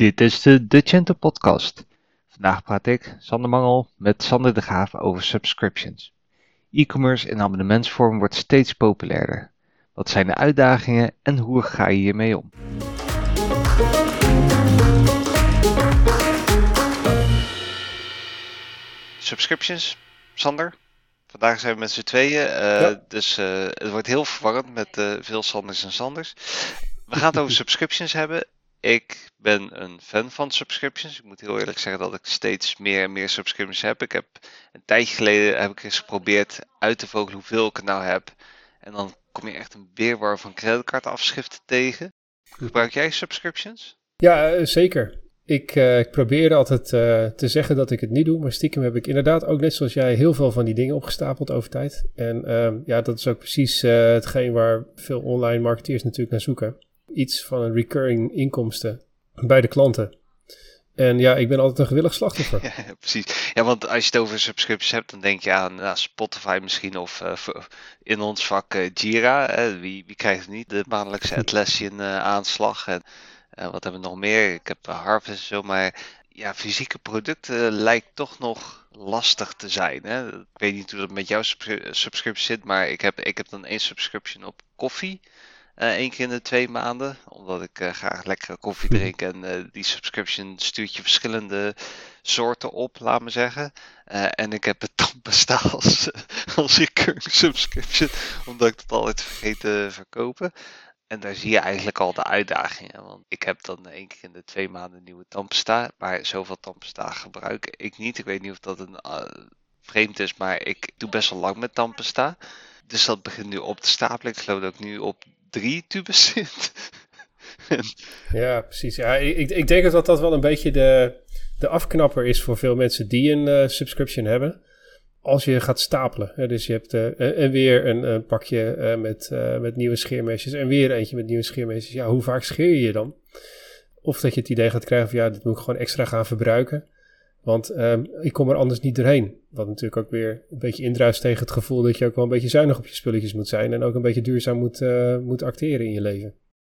Dit is de Decento podcast. Vandaag praat ik, Sander Mangel, met Sander de Graaf over subscriptions. E-commerce in abonnementsvorm wordt steeds populairder. Wat zijn de uitdagingen en hoe ga je hiermee om? Subscriptions, Sander? Vandaag zijn we met z'n tweeën, uh, dus uh, het wordt heel verwarrend met uh, veel Sanders en Sanders. We gaan het over subscriptions hebben. Ik ben een fan van subscriptions. Ik moet heel eerlijk zeggen dat ik steeds meer en meer subscriptions heb. Ik heb een tijdje geleden heb ik eens geprobeerd uit te vogelen hoeveel ik nou heb. En dan kom je echt een weerwar van creditcardafschriften tegen. Gebruik jij subscriptions? Ja, zeker. Ik, uh, ik probeer altijd uh, te zeggen dat ik het niet doe, maar stiekem heb ik inderdaad ook net zoals jij heel veel van die dingen opgestapeld over tijd. En uh, ja, dat is ook precies hetgeen waar veel online marketeers natuurlijk naar zoeken. Iets van een recurring inkomsten bij de klanten. En ja, ik ben altijd een gewillig slachtoffer. Ja, precies. Ja, want als je het over subscripties hebt, dan denk je aan nou, Spotify misschien of uh, in ons vak uh, Jira. Uh, wie, wie krijgt niet de maandelijkse Atlassian aanslag? En wat hebben we nog meer? Ik heb Harvest zo, maar ja, fysieke producten lijkt toch nog lastig te zijn. Hè? Ik weet niet hoe dat met jouw subscriptie zit, maar ik heb, ik heb dan één subscription op koffie. Uh, één keer in de twee maanden. Omdat ik uh, graag lekkere koffie mhm. drink. En uh, die subscription stuurt je verschillende soorten op, laat me zeggen. en ik heb het tandpasta als, als recurring subscription. Omdat ik het altijd vergeet te verkopen. En daar zie je eigenlijk al de uitdagingen. Want ik heb dan één keer in de twee maanden nieuwe tandpasta. Maar zoveel tandpasta gebruik ik niet. Ik weet niet of dat een vreemd is. Maar ik doe best wel lang met tandpasta. Dus dat begint nu op te stapelen. Ik geloof dat ik nu op drie tubes zit. ja, precies. Ja, ik, ik denk dat dat wel een beetje de, de afknapper is voor veel mensen die een uh, subscription hebben. Als je gaat stapelen. Hè, dus je hebt uh, en weer een, pakje met, met nieuwe scheermesjes en weer eentje met nieuwe scheermesjes. Ja, hoe vaak scheer je je dan? Of dat je het idee gaat krijgen van ja, dit moet ik gewoon extra gaan verbruiken. Want um, ik kom er anders niet doorheen. Wat natuurlijk ook weer een beetje indruist tegen het gevoel dat je ook wel een beetje zuinig op je spulletjes moet zijn. En ook een beetje duurzaam moet, uh, moet acteren in je leven.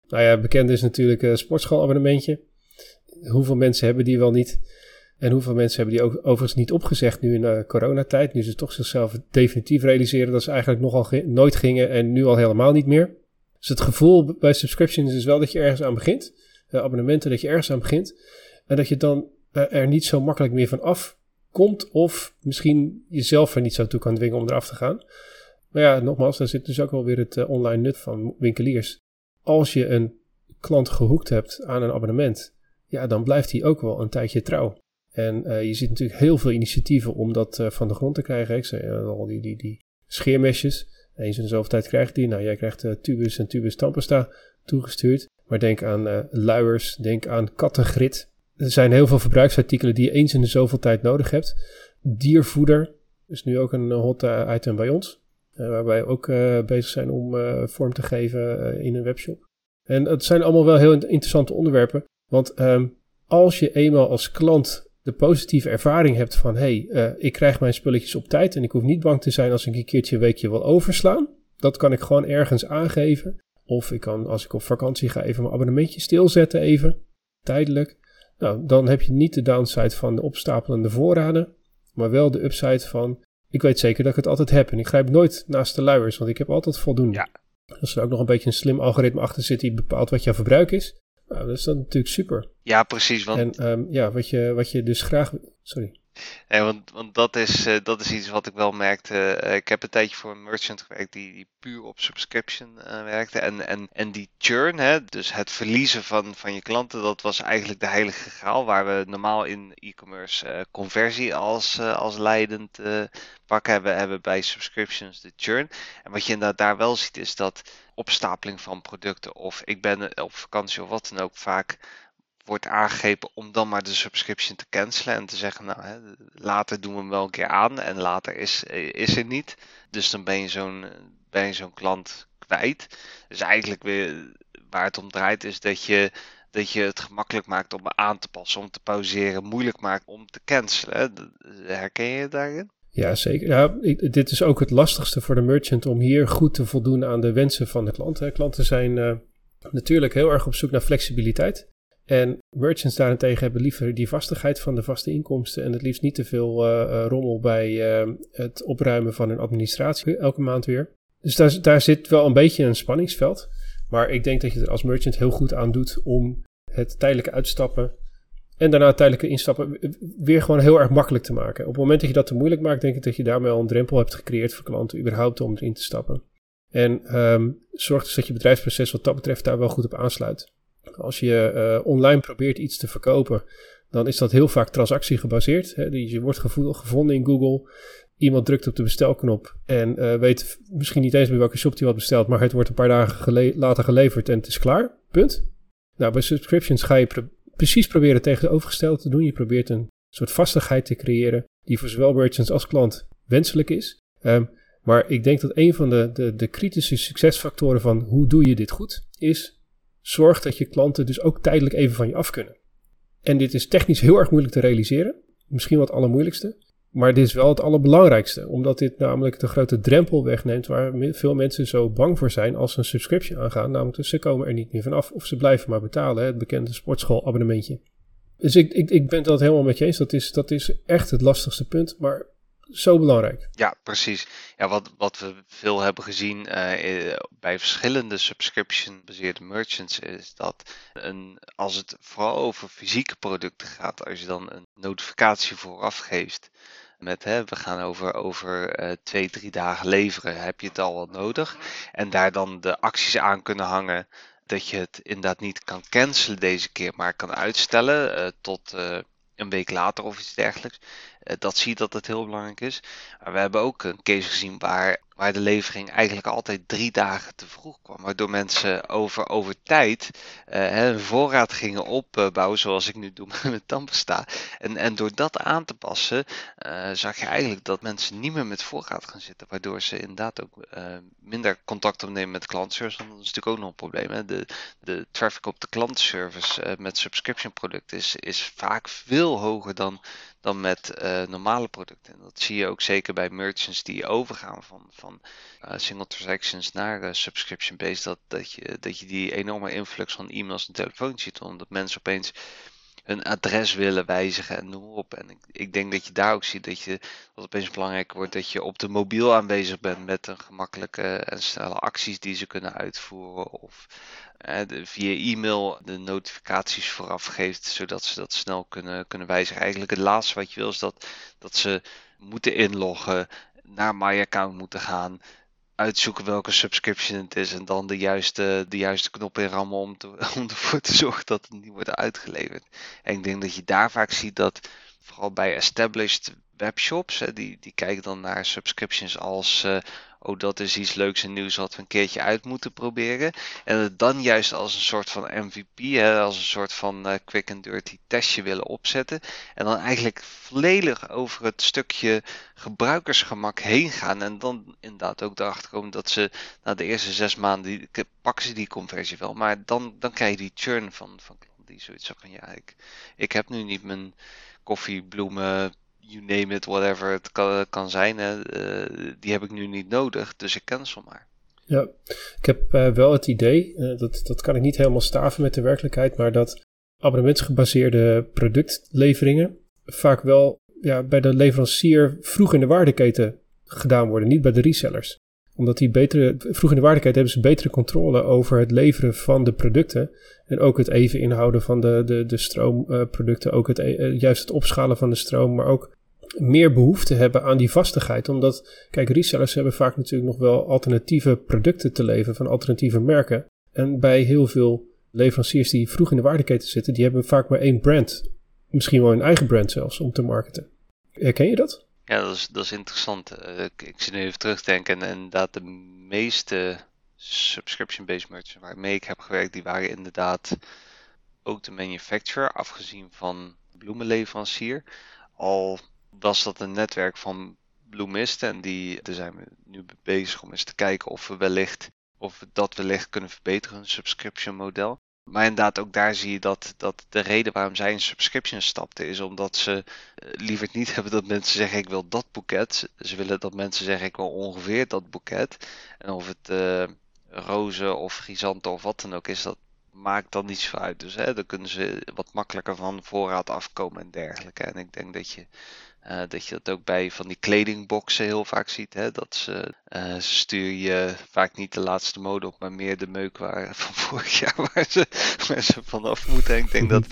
Nou ja, bekend is natuurlijk een sportschoolabonnementje. Hoeveel mensen hebben die wel niet? En hoeveel mensen hebben die ook overigens niet opgezegd nu in de coronatijd? Nu ze toch zichzelf definitief realiseren dat ze eigenlijk nogal nooit gingen en nu al helemaal niet meer. Dus het gevoel bij subscriptions is wel dat je ergens aan begint. Abonnementen, dat je ergens aan begint. En dat je dan er niet zo makkelijk meer van af komt. Of misschien jezelf er niet zo toe kan dwingen om eraf te gaan. Maar ja, nogmaals, daar zit dus ook wel weer het uh, online nut van winkeliers. Als je een klant gehoekt hebt aan een abonnement, ja, dan blijft hij ook wel een tijdje trouw. En uh, je ziet natuurlijk heel veel initiatieven om dat van de grond te krijgen. Ik zei al die, die, die scheermesjes. Eens in zoveel tijd krijgt die. Nou, jij krijgt tubus en tubus tandpasta toegestuurd. Maar denk aan luiers, denk aan kattengrit er zijn heel veel verbruiksartikelen die je eens in de zoveel tijd nodig hebt. Diervoeder is nu ook een hot eh, item bij ons. Uh, waar wij ook bezig zijn om vorm te geven in een webshop. En het zijn allemaal wel heel interessante onderwerpen. Want um, als je eenmaal als klant de positieve ervaring hebt van... hey, ik krijg mijn spulletjes op tijd en ik hoef niet bang te zijn als ik een keertje een weekje wil overslaan. Dat kan ik gewoon ergens aangeven. Of ik kan, als ik op vakantie ga, even mijn abonnementje stilzetten even. Tijdelijk. Nou, dan heb je niet de downside van de opstapelende voorraden, maar wel de upside van ik weet zeker dat ik het altijd heb en ik grijp nooit naast de luiers, want ik heb altijd voldoende. Ja. Als er ook nog een beetje een slim algoritme achter zit die bepaalt wat jouw verbruik is, nou, dat is dan natuurlijk super. Ja, precies. Want... En um, ja, wat je, wat je dus graag. Sorry. Nee, want, want dat, is, uh, dat is iets wat ik wel merkte. Uh, ik heb een tijdje voor een merchant gewerkt die, die puur op subscription uh, werkte. En, en, en die churn, hè, dus het verliezen van, van je klanten, dat was eigenlijk de heilige graal. Waar we normaal in e-commerce conversie als, als leidend pakken hebben, hebben bij subscriptions de churn. En wat je inderdaad daar wel ziet is dat opstapeling van producten of ik ben op vakantie of wat dan ook vaak wordt aangegrepen om dan maar de subscription te cancelen en te zeggen, nou, hè, later doen we hem wel een keer aan en later is, is er niet. Dus dan ben je zo'n je zo'n klant kwijt. Dus eigenlijk weer waar het om draait is dat je, dat je het gemakkelijk maakt om aan te passen, om te pauzeren, moeilijk maakt om te cancelen. Herken je daarin? Ja, zeker. Ja, dit is ook het lastigste voor de merchant om hier goed te voldoen aan de wensen van de klant. Klanten zijn natuurlijk heel erg op zoek naar flexibiliteit. En merchants daarentegen hebben liever die vastigheid van de vaste inkomsten en het liefst niet te veel uh, rommel bij uh, het opruimen van hun administratie elke maand weer. Dus daar, daar zit wel een beetje een spanningsveld. Maar ik denk dat je er als merchant heel goed aan doet om het tijdelijke uitstappen en daarna tijdelijke instappen weer gewoon heel erg makkelijk te maken. Op het moment dat je dat te moeilijk maakt, denk ik dat je daarmee al een drempel hebt gecreëerd voor klanten überhaupt om erin te stappen. En um, zorg dus dat je bedrijfsproces wat dat betreft daar wel goed op aansluit. Als je uh, online probeert iets te verkopen, dan is dat heel vaak transactiegebaseerd. Hè? Je wordt gevonden in Google. Iemand drukt op de bestelknop en uh, weet misschien niet eens meer welke shop die wat bestelt, maar het wordt een paar dagen later geleverd en het is klaar. Punt. Nou, bij subscriptions ga je precies proberen tegenovergesteld te doen. Je probeert een soort vastigheid te creëren die voor zowel merchants als klant wenselijk is. Um, maar ik denk dat een van de, de, de kritische succesfactoren van hoe doe je dit goed is zorg dat je klanten dus ook tijdelijk even van je af kunnen. En dit is technisch heel erg moeilijk te realiseren. Misschien wat allermoeilijkste. Maar dit is wel het allerbelangrijkste. Omdat dit namelijk de grote drempel wegneemt waar veel mensen zo bang voor zijn als ze een subscription aangaan. Namelijk ze komen er niet meer vanaf of ze blijven maar betalen. Het bekende sportschoolabonnementje. Dus ik, ik, ik ben het helemaal met je eens. Dat is, dat is echt het lastigste punt. Maar zo belangrijk. Ja, precies. Ja, wat, wat we veel hebben gezien uh, bij verschillende subscription-baseerde merchants is dat een, als het vooral over fysieke producten gaat, als je dan een notificatie vooraf geeft met hè, we gaan over, over uh, twee, drie dagen leveren, heb je het al wat nodig. En daar dan de acties aan kunnen hangen dat je het inderdaad niet kan cancelen deze keer, maar kan uitstellen uh, tot een week later of iets dergelijks. Eh, dat zie je dat het heel belangrijk is. Maar we hebben ook een case gezien waar, waar de levering eigenlijk altijd drie dagen te vroeg kwam. Waardoor mensen over, over tijd uh, een voorraad gingen opbouwen, zoals ik nu doe met tandpasta. En, en door dat aan te passen, uh, zag je eigenlijk dat mensen niet meer met voorraad gaan zitten. Waardoor ze inderdaad ook minder contact opnemen met klantenservice. Want dat is natuurlijk ook nog een probleem. Hè? De, de traffic op de klantenservice met subscription producten is, is vaak veel hoger dan, dan met normale producten. En dat zie je ook zeker bij merchants die overgaan van uh, single transactions naar subscription-based. Dat, dat, je, dat je die enorme influx van e-mails en telefoontjes ziet. Omdat mensen opeens hun adres willen wijzigen en noem op. En ik, ik, denk dat je daar ook ziet dat je dat opeens belangrijk wordt dat je op de mobiel aanwezig bent met een gemakkelijke en snelle acties die ze kunnen uitvoeren. Of via e-mail de notificaties vooraf geeft, zodat ze dat snel kunnen, kunnen wijzigen. Eigenlijk het laatste wat je wil is dat, dat ze moeten inloggen, naar My Account moeten gaan, uitzoeken welke subscription het is en dan de juiste, de juiste knop inrammen om, te, om ervoor te zorgen dat het niet wordt uitgeleverd. En ik denk dat je daar vaak ziet dat vooral bij established webshops, die, die kijken dan naar subscriptions als uh, oh dat is iets leuks en nieuws wat we een keertje uit moeten proberen. En het dan juist als een soort van MVP, hè, als een soort van uh, quick and dirty testje willen opzetten. En dan eigenlijk volledig over het stukje gebruikersgemak heen gaan. En dan inderdaad ook erachter komen dat ze na de eerste zes maanden, die, pakken ze die conversie wel. Maar dan, dan krijg je die churn van, van klanten die zoiets van ja, ik, ik heb nu niet mijn koffie, bloemen, you name it, whatever het kan, kan zijn, hè, uh, die heb ik nu niet nodig, dus ik cancel maar. Ja, ik heb uh, wel het idee, uh, dat, dat kan ik niet helemaal staven met de werkelijkheid, maar dat abonnementsgebaseerde productleveringen vaak wel ja, bij de leverancier vroeg in de waardeketen gedaan worden, niet bij de resellers omdat die betere, vroeg in de waardeketen hebben ze betere controle over het leveren van de producten. En ook het even inhouden van de, de, de stroomproducten. ook het, eh, juist het opschalen van de stroom. Maar ook meer behoefte hebben aan die vastigheid. Omdat, kijk, resellers hebben vaak natuurlijk nog wel alternatieve producten te leveren van alternatieve merken. En bij heel veel leveranciers die vroeg in de waardeketen zitten, die hebben vaak maar één brand. Misschien wel een eigen brand zelfs om te marketen. Herken je dat? Ja, dat is, dat is interessant. Uh, ik, ik zit nu even terugdenken en inderdaad de meeste subscription-based merchants waarmee ik heb gewerkt, die waren inderdaad ook de manufacturer, afgezien van bloemenleverancier. Al was dat een netwerk van bloemisten en die, daar zijn we nu bezig om eens te kijken of we wellicht of we dat wellicht kunnen verbeteren, een subscription model. Maar inderdaad, ook daar zie je dat, dat de reden waarom zij een subscription stapten is omdat ze uh, liever niet hebben dat mensen zeggen ik wil dat boeket. Ze willen dat mensen zeggen ik wil ongeveer dat boeket. En of het uh, rozen of chrysanten of wat dan ook is, dat maakt dan niets voor uit. Dus hè, dan kunnen ze wat makkelijker van voorraad afkomen en dergelijke. En ik denk dat je uh, dat je dat ook bij van die kledingboxen heel vaak ziet. Hè? Dat ze, uh, stuur je vaak niet de laatste mode op, maar meer de meuk waar, van vorig jaar waar ze, waar ze vanaf moeten. ik denk dat,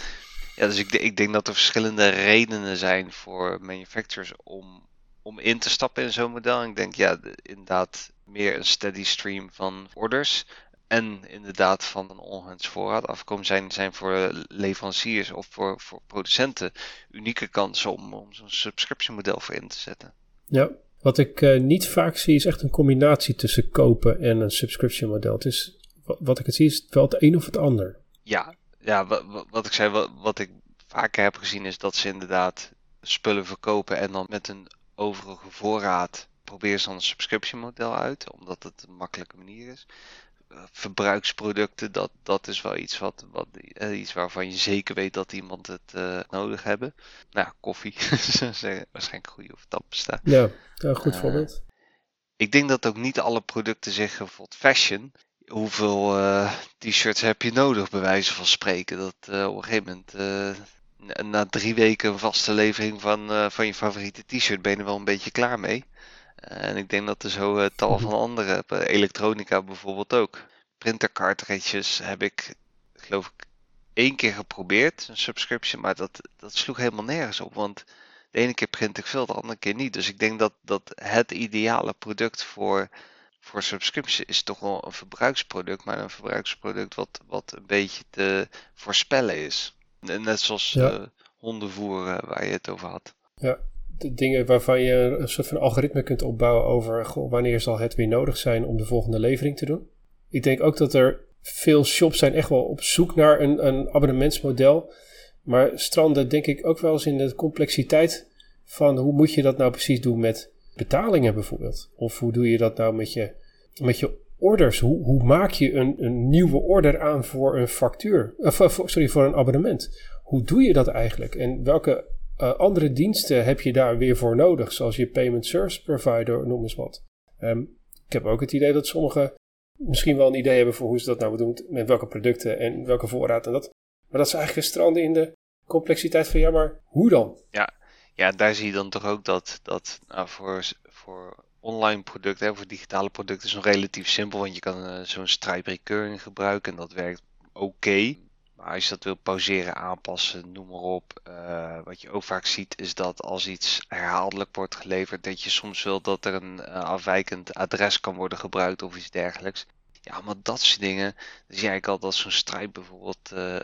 ja, dus ik, ik denk dat er verschillende redenen zijn voor manufacturers om, om in te stappen in zo'n model. En ik denk ja, inderdaad meer een steady stream van orders en inderdaad van een onhands voorraad afkomen zijn, zijn voor leveranciers of voor, voor producenten unieke kansen om, om zo'n subscription model voor in te zetten. Ja, wat ik uh, niet vaak zie is echt een combinatie tussen kopen en een subscription model. Het is, wat ik het zie is wel het een of het ander. Ja, ja wat, wat ik zei, wat, wat ik vaker heb gezien is dat ze inderdaad spullen verkopen en dan met een overige voorraad proberen ze dan een subscription model uit, omdat het een makkelijke manier is verbruiksproducten, dat, dat is wel iets, wat, wat, uh, iets waarvan je zeker weet dat iemand het uh, nodig hebben. Nou, koffie waarschijnlijk goede of tappen Ja, een goed uh, voorbeeld. Ik denk dat ook niet alle producten zeggen, bijvoorbeeld fashion. Hoeveel t-shirts heb je nodig, bij wijze van spreken? Dat op een gegeven moment na drie weken een vaste levering van, van je favoriete t-shirt ben je er wel een beetje klaar mee. En ik denk dat er zo uh, tal van andere, elektronica bijvoorbeeld ook. Printercartridges heb ik, geloof ik, één keer geprobeerd, een subscription, maar dat, dat sloeg helemaal nergens op. Want de ene keer print ik veel, de andere keer niet. Dus ik denk dat, dat het ideale product voor, voor subscription is toch wel een verbruiksproduct, maar een verbruiksproduct wat, wat een beetje te voorspellen is. Net zoals ja. uh, hondenvoer uh, waar je het over had. Ja, dingen waarvan je een soort van algoritme kunt opbouwen over wanneer zal het weer nodig zijn om de volgende levering te doen. Ik denk ook dat er veel shops zijn echt wel op zoek naar een, een abonnementsmodel. Maar stranden denk ik ook wel eens in de complexiteit van hoe moet je dat nou precies doen met betalingen bijvoorbeeld. Of hoe doe je dat nou met je, met je orders? Hoe, hoe maak je een, een nieuwe order aan voor een factuur? Of, sorry, voor een abonnement. Hoe doe je dat eigenlijk? En welke uh, andere diensten heb je daar weer voor nodig, zoals je payment service provider, noem eens wat. Um, ik heb ook het idee dat sommigen misschien wel een idee hebben voor hoe ze dat nou doen, met welke producten en welke voorraad en dat. Maar dat ze eigenlijk stranden in de complexiteit van ja, maar hoe dan? Ja, ja daar zie je dan toch ook dat, dat nou, voor, voor online producten, voor digitale producten is nog relatief simpel, want je kan uh, zo'n Stripe recurring gebruiken en dat werkt oké. Als je dat wil pauzeren, aanpassen, noem maar op. Uh, wat je ook vaak ziet is dat als iets herhaaldelijk wordt geleverd, dat je soms wil dat er een uh, afwijkend adres kan worden gebruikt of iets dergelijks. Ja, maar dat soort dingen. Dan zie eigenlijk al dat zo'n strijd bijvoorbeeld uh,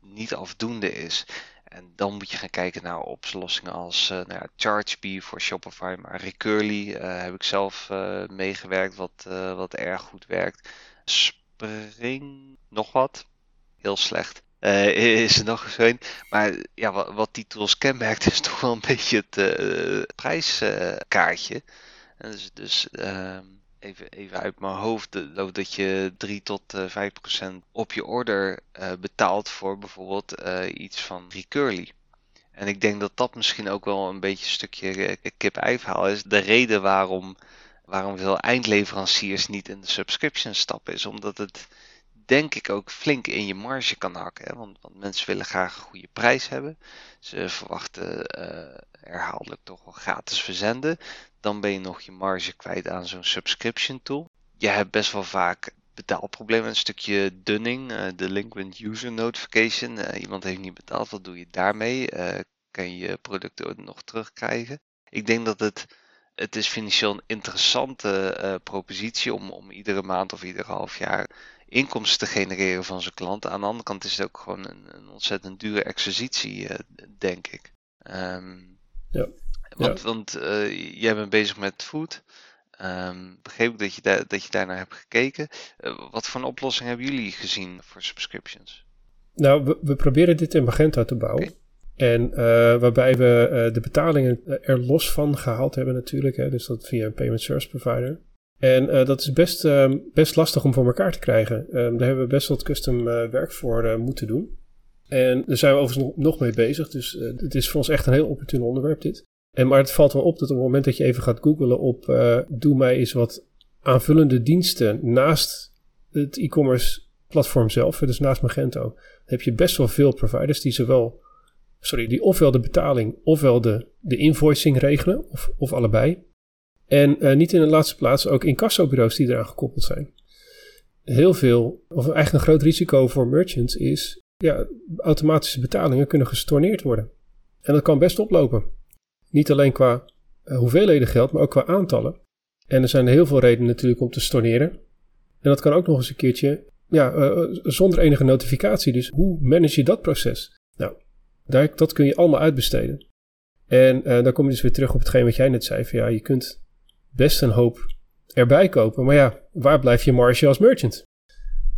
niet afdoende is. En dan moet je gaan kijken naar oplossingen als nou ja, ChargeBee voor Shopify. Maar Recurly heb ik zelf meegewerkt, wat, wat erg goed werkt. Spring, nog wat heel slecht. Uh, is er nog eens een. Maar ja, wat, wat, die tools kenmerkt is toch wel een beetje het uh, prijskaartje. dus, dus uh, even, even uit mijn hoofd, geloof dat je 3 tot 5 procent op je order betaalt voor bijvoorbeeld iets van Recurly. En ik denk dat dat misschien ook wel een beetje een stukje kip-ei verhaal is. De reden waarom, waarom veel eindleveranciers niet in de subscription stappen is omdat het denk ik ook flink in je marge kan hakken. Hè? Want, want, mensen willen graag een goede prijs hebben. Ze verwachten uh, herhaaldelijk toch wel gratis verzenden. Dan ben je nog je marge kwijt aan zo'n subscription tool. Je hebt best wel vaak betaalproblemen. Een stukje dunning, uh, delinquent user notification. Uh, iemand heeft niet betaald, wat doe je daarmee? kan je producten nog terugkrijgen? Ik denk dat het het is financieel een interessante propositie om, om iedere maand of ieder half jaar inkomsten te genereren van zijn klanten. Aan de andere kant is het ook gewoon een, een ontzettend dure exercitie, uh, denk ik. Um, ja. Want, ja. want uh, jij bent bezig met food. Um, begreep ik dat je, daar, dat je daarnaar hebt gekeken. Uh, wat voor een oplossing hebben jullie gezien voor subscriptions? Nou, we, we proberen dit in Magento te bouwen. Okay. En waarbij we de betalingen er los van gehaald hebben natuurlijk. Hè, dus dat via een payment service provider. En uh, dat is best, uh, best lastig om voor elkaar te krijgen. Uh, daar hebben we best wat custom werk voor moeten doen. En daar zijn we overigens nog mee bezig. Dus het is voor ons echt een heel opportun onderwerp dit. En, maar het valt wel op dat op het moment dat je even gaat googlen op doe mij eens wat aanvullende diensten naast het e-commerce platform zelf, dus naast Magento, heb je best wel veel providers die zowel, sorry, die ofwel de betaling ofwel de, de invoicing regelen, of, of allebei. En uh, niet in de laatste plaats ook incassobureaus die eraan gekoppeld zijn. Heel veel, of eigenlijk een groot risico voor merchants is, ja, automatische betalingen kunnen gestorneerd worden. En dat kan best oplopen. Niet alleen qua uh, hoeveelheden geld, maar ook qua aantallen. En er zijn heel veel redenen natuurlijk om te storneren. En dat kan ook nog eens een keertje ja, uh, zonder enige notificatie. Dus hoe manage je dat proces? Nou, daar, dat kun je allemaal uitbesteden. En uh, dan kom je dus weer terug op hetgeen wat jij net zei. Van, ja, je kunt best een hoop erbij kopen. Maar ja, waar blijf je marge als merchant?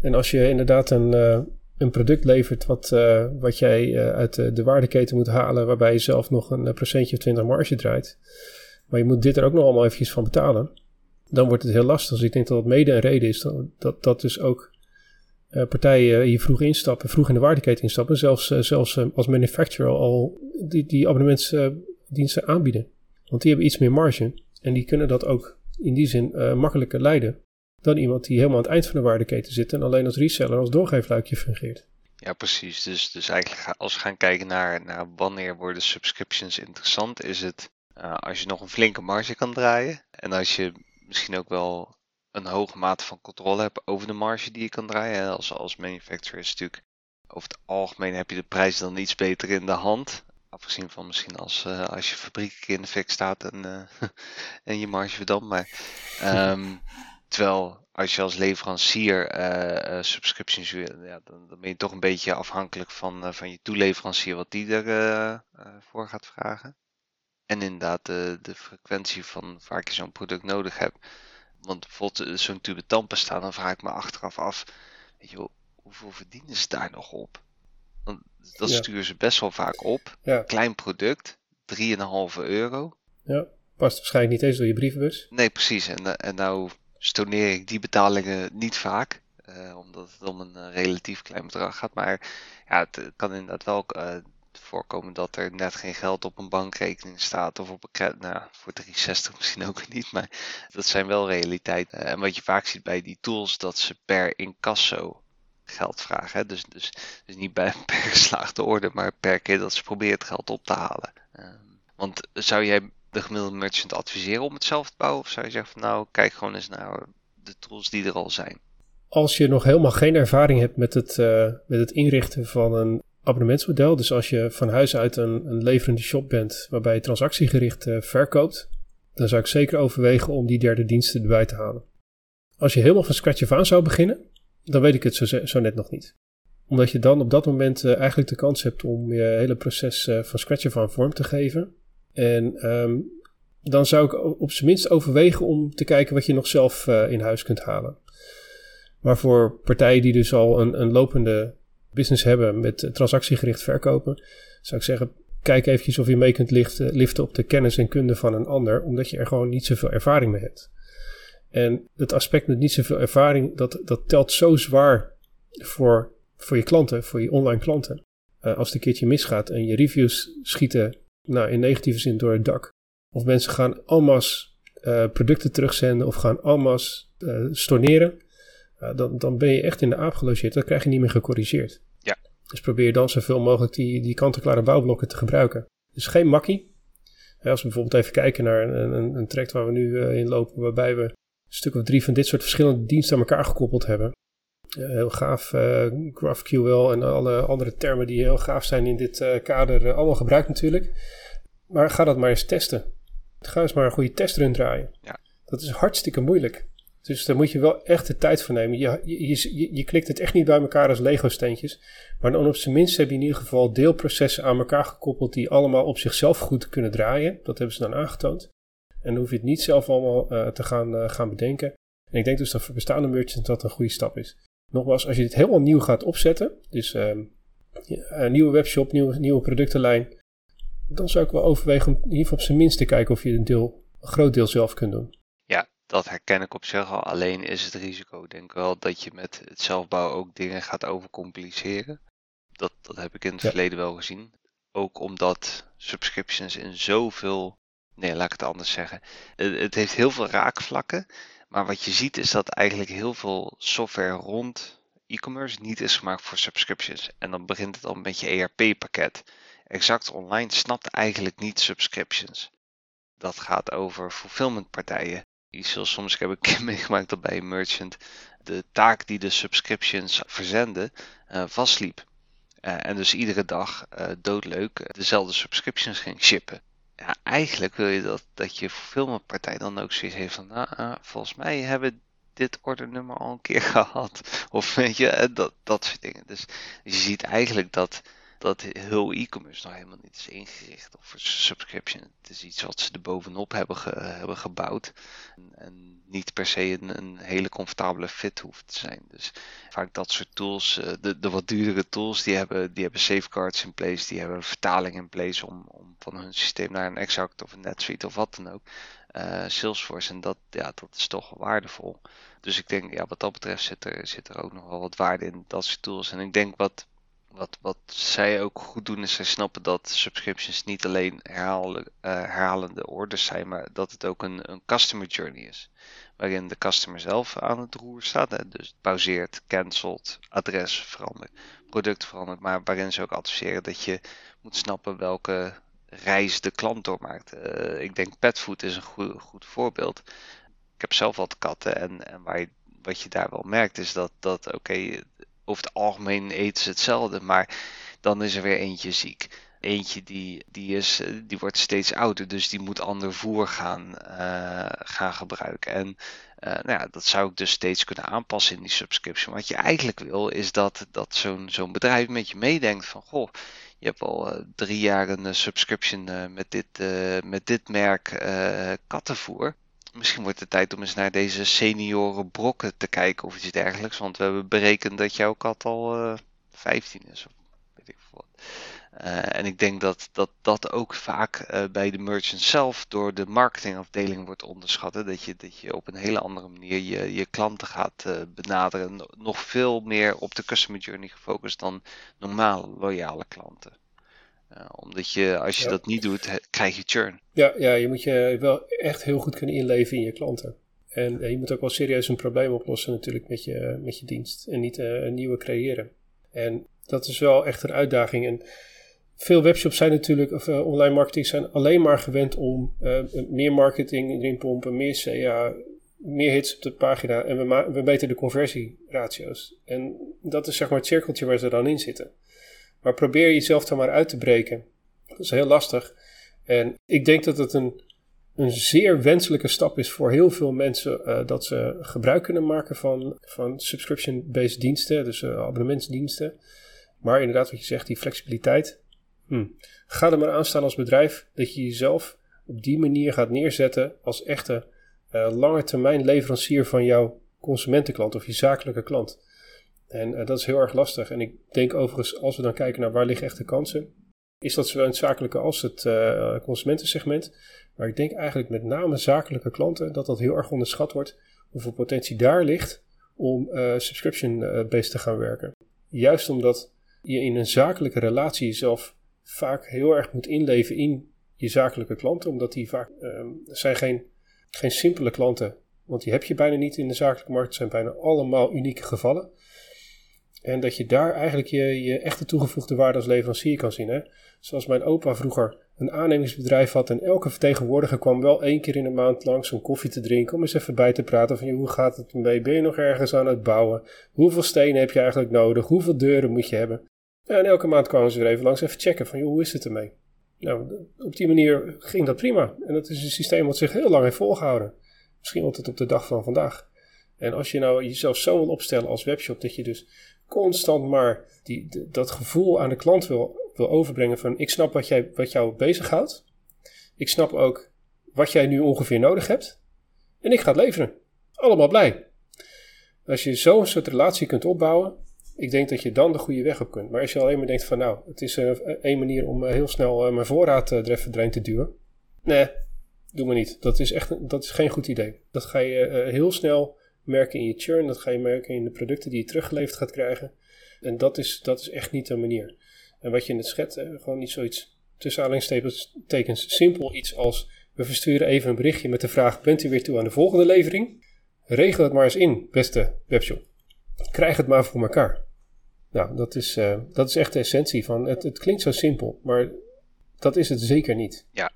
En als je inderdaad een, uh, een product levert wat, uh, wat jij uit de, de, waardeketen moet halen, waarbij je zelf nog een procentje of 20 marge draait, maar je moet dit er ook nog allemaal eventjes van betalen, dan wordt het heel lastig. Dus ik denk dat dat mede een reden is dat, dat, dus ook partijen hier vroeg instappen, vroeg in de waardeketen instappen, zelfs, zelfs als manufacturer al die, die abonnementsdiensten aanbieden. Want die hebben iets meer marge en die kunnen dat ook in die zin makkelijker leiden dan iemand die helemaal aan het eind van de waardeketen zit en alleen als reseller, als doorgeefluikje fungeert. Ja, precies. Dus, dus eigenlijk als we gaan kijken naar, naar wanneer worden subscriptions interessant, is het als je nog een flinke marge kan draaien en als je misschien ook wel een hoge mate van controle hebt over de marge die je kan draaien. Als, als manufacturer is natuurlijk over het algemeen heb je de prijs dan iets beter in de hand. Afgezien van misschien als, uh, als je fabriek in de fik staat en, uh, en je marge verdampt. Maar um, terwijl als je als leverancier uh, subscriptions ja, dan, dan, ben je toch een beetje afhankelijk van, van je toeleverancier wat die ervoor voor gaat vragen. En inderdaad de, de frequentie van vaak je zo'n product nodig hebt. Want bijvoorbeeld eh, zo'n tube tandpasta, dan vraag ik me achteraf af, weet je, hoeveel verdienen ze daar nog op? Want dat sturen ze best wel vaak op. Ja. Klein product, 3,5 euro. Ja, past waarschijnlijk niet eens door je brievenbus. Nee, precies. En, eh, en nou stoneer ik die betalingen niet vaak. Uh, omdat het om een relatief klein bedrag gaat. Maar ja, het kan inderdaad wel uh, voorkomen dat er net geen geld op een bankrekening staat of op een credit. Nou, voor 360 misschien ook niet, maar dat zijn wel realiteiten. En wat je vaak ziet bij die tools, dat ze per incasso geld vragen. Hè? Dus, dus, dus niet bij, per geslaagde orde, maar per keer dat ze proberen het geld op te halen. Um, want zou jij de gemiddelde merchant adviseren om het zelf te bouwen? Of zou je zeggen van nou, kijk gewoon eens naar de tools die er al zijn? Als je nog helemaal geen ervaring hebt met het, uh, met het inrichten van een abonnementsmodel. Dus als je van huis uit een, een leverende shop bent waarbij je transactiegericht uh, verkoopt, dan zou ik zeker overwegen om die derde diensten erbij te halen. Als je helemaal van scratch af aan zou beginnen, dan weet ik het zo, zo net nog niet. Omdat je dan op dat moment uh, eigenlijk de kans hebt om je hele proces uh, van scratch aan vorm te geven. En um, dan zou ik op zijn minst overwegen om te kijken wat je nog zelf in huis kunt halen. Maar voor partijen die dus al een, een lopende business hebben met transactiegericht verkopen, zou ik zeggen, kijk eventjes of je mee kunt liften op de kennis en kunde van een ander, omdat je er gewoon niet zoveel ervaring mee hebt. En het aspect met niet zoveel ervaring, dat, dat telt zo zwaar voor, voor je klanten, voor je online klanten. Uh, als het een keertje misgaat en je reviews schieten nou, in negatieve zin door het dak. Of mensen gaan allemaal uh, producten terugzenden of gaan allemaal uh, storneren. dan, dan ben je echt in de aap gelogeerd. Dat krijg je niet meer gecorrigeerd. Dus probeer dan zoveel mogelijk die, die kant-en-klare bouwblokken te gebruiken. Dus geen makkie. als we bijvoorbeeld even kijken naar een, een, een traject waar we nu in lopen, waarbij we stuk of drie van dit soort verschillende diensten aan elkaar gekoppeld hebben. Uh, heel gaaf, uh, GraphQL en alle andere termen die heel gaaf zijn in dit kader, allemaal gebruikt natuurlijk. Maar ga dat maar eens testen. Ga eens maar een goede testrun draaien. Ja. Dat is hartstikke moeilijk. Dus daar moet je wel echt de tijd voor nemen. Je, je, je, je klikt het echt niet bij elkaar als Lego-steentjes. Maar dan op zijn minst heb je in ieder geval deelprocessen aan elkaar gekoppeld die allemaal op zichzelf goed kunnen draaien. Dat hebben ze dan aangetoond. En dan hoef je het niet zelf allemaal uh, te gaan, uh, gaan bedenken. En ik denk dus dat voor bestaande merchants dat een goede stap is. Nogmaals, als je dit helemaal nieuw gaat opzetten, dus een nieuwe webshop, nieuwe, nieuwe productenlijn, dan zou ik wel overwegen om in ieder geval op zijn minst te kijken of je een, deel, een groot deel zelf kunt doen dat herken ik op zich al. Alleen is het risico, denk ik wel, dat je met het zelfbouwen ook dingen gaat overcompliceren. Dat, dat heb ik in het verleden wel gezien. Ook omdat subscriptions in zoveel. Nee, laat ik het anders zeggen. Het, heeft heel veel raakvlakken. Maar wat je ziet is dat eigenlijk heel veel software rond e-commerce niet is gemaakt voor subscriptions. En dan begint het al met je ERP-pakket. Exact Online snapt eigenlijk niet subscriptions. Dat gaat over fulfillmentpartijen. Je zult soms, ik heb keer meegemaakt dat bij een merchant de taak die de subscriptions verzenden uh, vastliep. Uh, en dus iedere dag uh, doodleuk dezelfde subscriptions ging shippen. Ja, eigenlijk wil je dat, dat je fulfillmentpartij dan ook zoiets heeft van, nou, volgens mij hebben dit ordernummer al een keer gehad. Of weet je, dat, dat soort dingen. Dus je ziet eigenlijk dat dat heel e-commerce nog helemaal niet is ingericht op subscription. Het is iets wat ze er bovenop hebben, hebben gebouwd. En, en, niet per se een, een, hele comfortabele fit hoeft te zijn. Dus vaak dat soort tools, eh, de, de wat duurdere tools, die hebben, die hebben safeguards in place, die hebben vertaling in place om, om van hun systeem naar een Exact of een NetSuite of wat dan ook. Uh, Salesforce en dat, ja, dat is toch waardevol. Dus ik denk, ja, wat dat betreft zit er, zit er ook nog wel wat waarde in dat soort tools. En ik denk wat wat, wat zij ook goed doen is zij snappen dat subscriptions niet alleen herhalen, uh, herhalende orders zijn, maar dat het ook een, een customer journey is. Waarin de customer zelf aan het roer staat. Hè? Dus pauzeert, cancelt, adres verandert, product verandert. Maar waarin ze ook adviseren dat je moet snappen welke reis de klant doormaakt. Uh, ik denk petfood is een goed, goed voorbeeld. Ik heb zelf wat katten en, en waar wat je daar wel merkt is dat, dat oké, over het algemeen eten ze hetzelfde, maar dan is er weer eentje ziek. Eentje die, die, is, eh, die wordt steeds ouder, dus die moet ander voer gaan, uh, gaan gebruiken. En uh, nou ja, dat zou ik dus steeds kunnen aanpassen in die subscription. Wat je eigenlijk wil, is dat, dat zo'n zo'n bedrijf met je meedenkt van goh. Je hebt al drie jaar een subscription met, dit, met dit merk kattenvoer misschien wordt het tijd om eens naar deze senioren brokken te kijken of iets dergelijks. Want we hebben berekend dat jouw kat al uh, eh, 15 is. Of weet ik veel wat. Uh, en ik denk dat dat, dat ook vaak uh, bij de merchant zelf door de marketingafdeling wordt onderschat. Dat je, dat je op een hele andere manier je, je klanten gaat benaderen. Nog veel meer op de customer journey gefocust dan normale loyale klanten. Uh, omdat je, als je dat niet doet, krijg je churn. Ja, ja, je moet je wel echt heel goed kunnen inleven in je klanten. En uh, je moet ook wel serieus een probleem oplossen natuurlijk met je, met je dienst. En niet uh, een nieuwe creëren. En dat is wel echt een uitdaging. En veel webshops zijn natuurlijk, of online marketing zijn alleen maar gewend om meer marketing erin pompen, meer CA, meer hits op de pagina. En we, we meten de conversieratio's. En dat is zeg maar het cirkeltje waar ze dan in zitten. Maar probeer jezelf dan maar uit te breken. Dat is heel lastig. En ik denk dat het een, een zeer wenselijke stap is voor heel veel mensen uh, dat ze gebruik kunnen maken van, van subscription-based diensten, dus uh, abonnementsdiensten. Maar inderdaad, wat je zegt, die flexibiliteit. Hm. Ga er maar aan staan als bedrijf dat je jezelf op die manier gaat neerzetten als echte uh, lange termijn leverancier van jouw consumentenklant of je zakelijke klant. En uh, dat is heel erg lastig. En ik denk overigens, als we dan kijken naar waar liggen echte kansen, is dat zowel in het zakelijke als het uh, consumentensegment. Maar ik denk eigenlijk met name zakelijke klanten dat dat heel erg onderschat wordt. Hoeveel potentie daar ligt om uh, subscription-based te gaan werken. Juist omdat je in een zakelijke relatie jezelf vaak heel erg moet inleven in je zakelijke klanten. Omdat die vaak ehm, zijn geen, geen simpele klanten. Want die heb je bijna niet in de zakelijke markt. Het zijn bijna allemaal unieke gevallen. En dat je daar eigenlijk je, je echte toegevoegde waarde als leverancier kan zien. Hè? Zoals mijn opa vroeger een aannemingsbedrijf had en elke vertegenwoordiger kwam wel één keer in de maand langs om koffie te drinken. Om eens even bij te praten van hoe gaat het mee? Ben je nog ergens aan het bouwen? Hoeveel stenen heb je eigenlijk nodig? Hoeveel deuren moet je hebben? En elke maand kwamen ze er even langs even checken van hoe is het ermee? Nou, op die manier ging dat prima. En dat is een systeem wat zich heel lang heeft volgehouden. Misschien tot op de dag van vandaag. En als je nou jezelf zo wil opstellen als webshop dat je dus constant maar die, dat gevoel aan de klant wil, wil overbrengen van ik snap wat, jij, wat jou bezighoudt. Ik snap ook wat jij nu ongeveer nodig hebt. En ik ga het leveren. Allemaal blij. Als je zo'n soort relatie kunt opbouwen, ik denk dat je dan de goede weg op kunt. Maar als je alleen maar denkt van nou, het is uh, één manier om uh, heel snel uh, mijn voorraad er even erin te duwen. Nee, doe maar niet. Dat is echt dat is geen goed idee. Dat ga je heel snel merken in je churn, dat ga je merken in de producten die je teruggeleverd gaat krijgen. En dat is, dat is echt niet de manier. En wat je in het schet, gewoon niet zoiets tussen aanhalingstekens simpel iets als we versturen even een berichtje met de vraag: bent u weer toe aan de volgende levering? Regel het maar eens in, beste webshop. krijg het maar voor elkaar. Nou, dat is, uh, dat is echt de essentie van. Het, het klinkt zo simpel, maar dat is het zeker niet. Ja.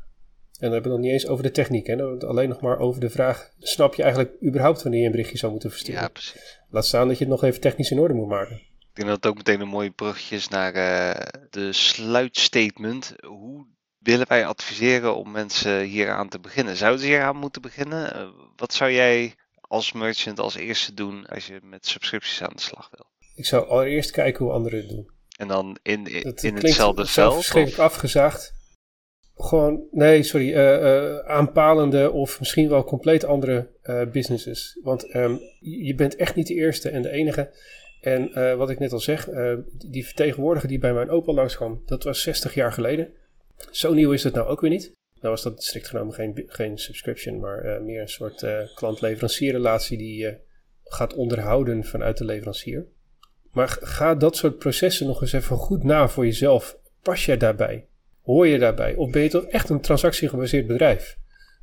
En dan hebben we nog niet eens over de techniek. Hè? Dan het alleen nog maar over de vraag: snap je eigenlijk überhaupt wanneer je een berichtje zou moeten versturen? Ja, precies. Laat staan dat je het nog even technisch in orde moet maken. Ik denk dat het ook meteen een mooie brugje is naar uh, de sluitstatement. Hoe willen wij adviseren om mensen hier aan te beginnen? Zouden ze hier aan moeten beginnen? Uh, wat zou jij als merchant als eerste doen als je met subscripties aan de slag wil? Ik zou allereerst kijken hoe anderen het doen. En dan in, in, in hetzelfde veld? verschrikkelijk afgezaagd. Gewoon, nee, sorry, uh, aanpalende of misschien wel compleet andere uh, businesses. Want um, je bent echt niet de eerste en de enige. En wat ik net al zeg, die vertegenwoordiger die bij mijn opa langskwam, dat was 60 jaar geleden. Zo nieuw is het nou ook weer niet. Nou was dat strikt genomen geen, geen subscription, maar meer een soort klant-leverancierrelatie die je gaat onderhouden vanuit de leverancier. Maar ga dat soort processen nog eens even goed na voor jezelf. Pas je daarbij? Hoor je daarbij? Of ben je toch echt een transactiegebaseerd bedrijf?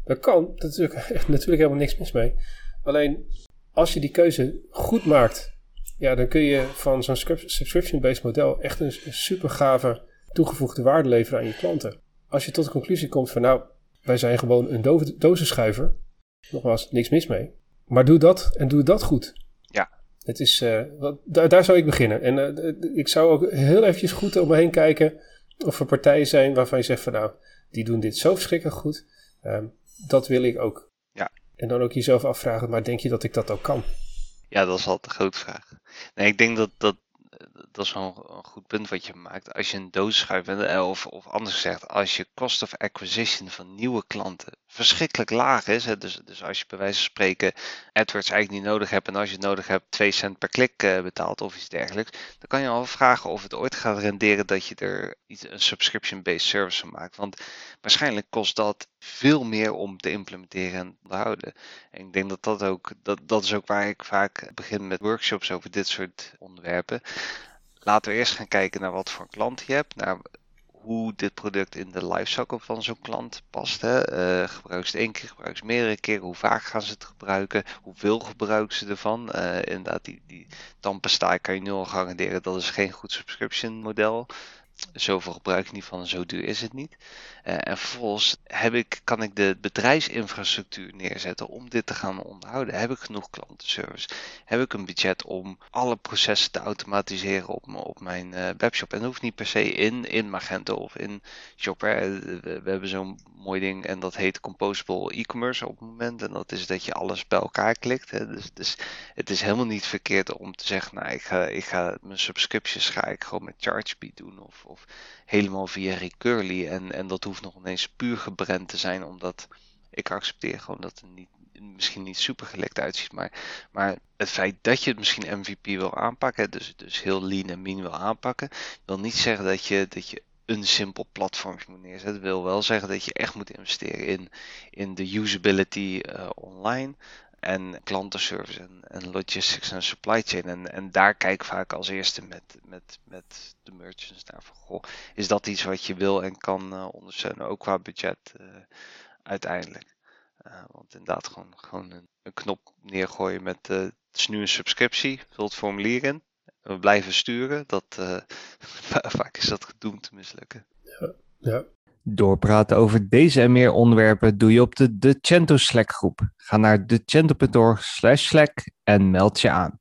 Dat kan, dat is natuurlijk, natuurlijk helemaal niks mis mee. Alleen als je die keuze goed maakt, ja, dan kun je van zo'n subscription-based model echt een, super gave toegevoegde waarde leveren aan je klanten. Als je tot de conclusie komt van nou, wij zijn gewoon een dozenschuiver, nogmaals, niks mis mee. Maar doe dat en doe dat goed. Ja. Het is, uh, wat, daar, daar zou ik beginnen. En uh, ik zou ook heel eventjes goed om me heen kijken of er partijen zijn waarvan je zegt van nou, die doen dit zo verschrikkelijk goed. Um, dat wil ik ook. Ja. En dan ook jezelf afvragen, maar denk je dat ik dat ook kan? Ja, dat is altijd de grote vraag. Nee, ik denk dat, dat dat is wel een goed punt wat je maakt. Als je een doodschuif bent, eh, of, of anders gezegd, als je cost of acquisition van nieuwe klanten verschrikkelijk laag is. Hè, dus, dus als je bij wijze van spreken AdWords eigenlijk niet nodig hebt en als je het nodig hebt 2 cent per klik uh, betaalt of iets dergelijks. Dan kan je al vragen of het ooit gaat renderen dat je er iets, een subscription-based service van maakt. Want waarschijnlijk kost dat veel meer om te implementeren en te houden. En ik denk dat dat ook, dat, dat is ook waar ik vaak begin met workshops over dit soort onderwerpen laten we eerst gaan kijken naar wat voor klant je hebt. Naar hoe dit product in de lifecycle van zo'n klant past. Hè. Uh, gebruik ze het één keer, gebruik ze meerdere keren. Hoe vaak gaan ze het gebruiken? Hoeveel gebruiken ze ervan? Uh, inderdaad, die, die tandpasta kan je nu al garanderen. Dat is geen goed subscription model zoveel gebruik ik niet van zo duur is het niet. Uh, en vervolgens heb ik, kan ik de bedrijfsinfrastructuur neerzetten om dit te gaan onderhouden. Heb ik genoeg klantenservice? Heb ik een budget om alle processen te automatiseren op, op mijn uh, webshop? En dat hoeft niet per se in, in Magento of in Shopper. We, we hebben zo'n mooi ding en dat heet Composable E-commerce op het moment. En dat is dat je alles bij elkaar klikt. Hè. Dus, dus het is helemaal niet verkeerd om te zeggen, nou ik ga, ik ga mijn subscriptions ga ik gewoon met ChargeBeat doen of, of helemaal via Recurly. En, en dat hoeft nog ineens puur gebrand te zijn, omdat ik accepteer gewoon dat het niet, misschien niet super gelekt uitziet. Maar, maar het feit dat je het misschien MVP wil aanpakken, dus, dus heel lean en mean wil aanpakken, wil niet zeggen dat je, dat je een simpel platform moet neerzetten. Wil wel zeggen dat je echt moet investeren in, in de usability uh, online en klantenservice en, en, logistics en supply chain. En, en daar kijk vaak als eerste met, met, met de merchants naar van, goh, is dat iets wat je wil en kan uh, ondersteunen, ook qua budget uh, uiteindelijk. Uh, want inderdaad, gewoon, gewoon een, een knop neergooien met het is nu een subscriptie, vul het formulier in. We blijven sturen, dat, vaak is dat gedoemd te mislukken. Ja, ja. Doorpraten over deze en meer onderwerpen doe je op de Decento Slack groep. Ga naar decento.org slash slack en meld je aan.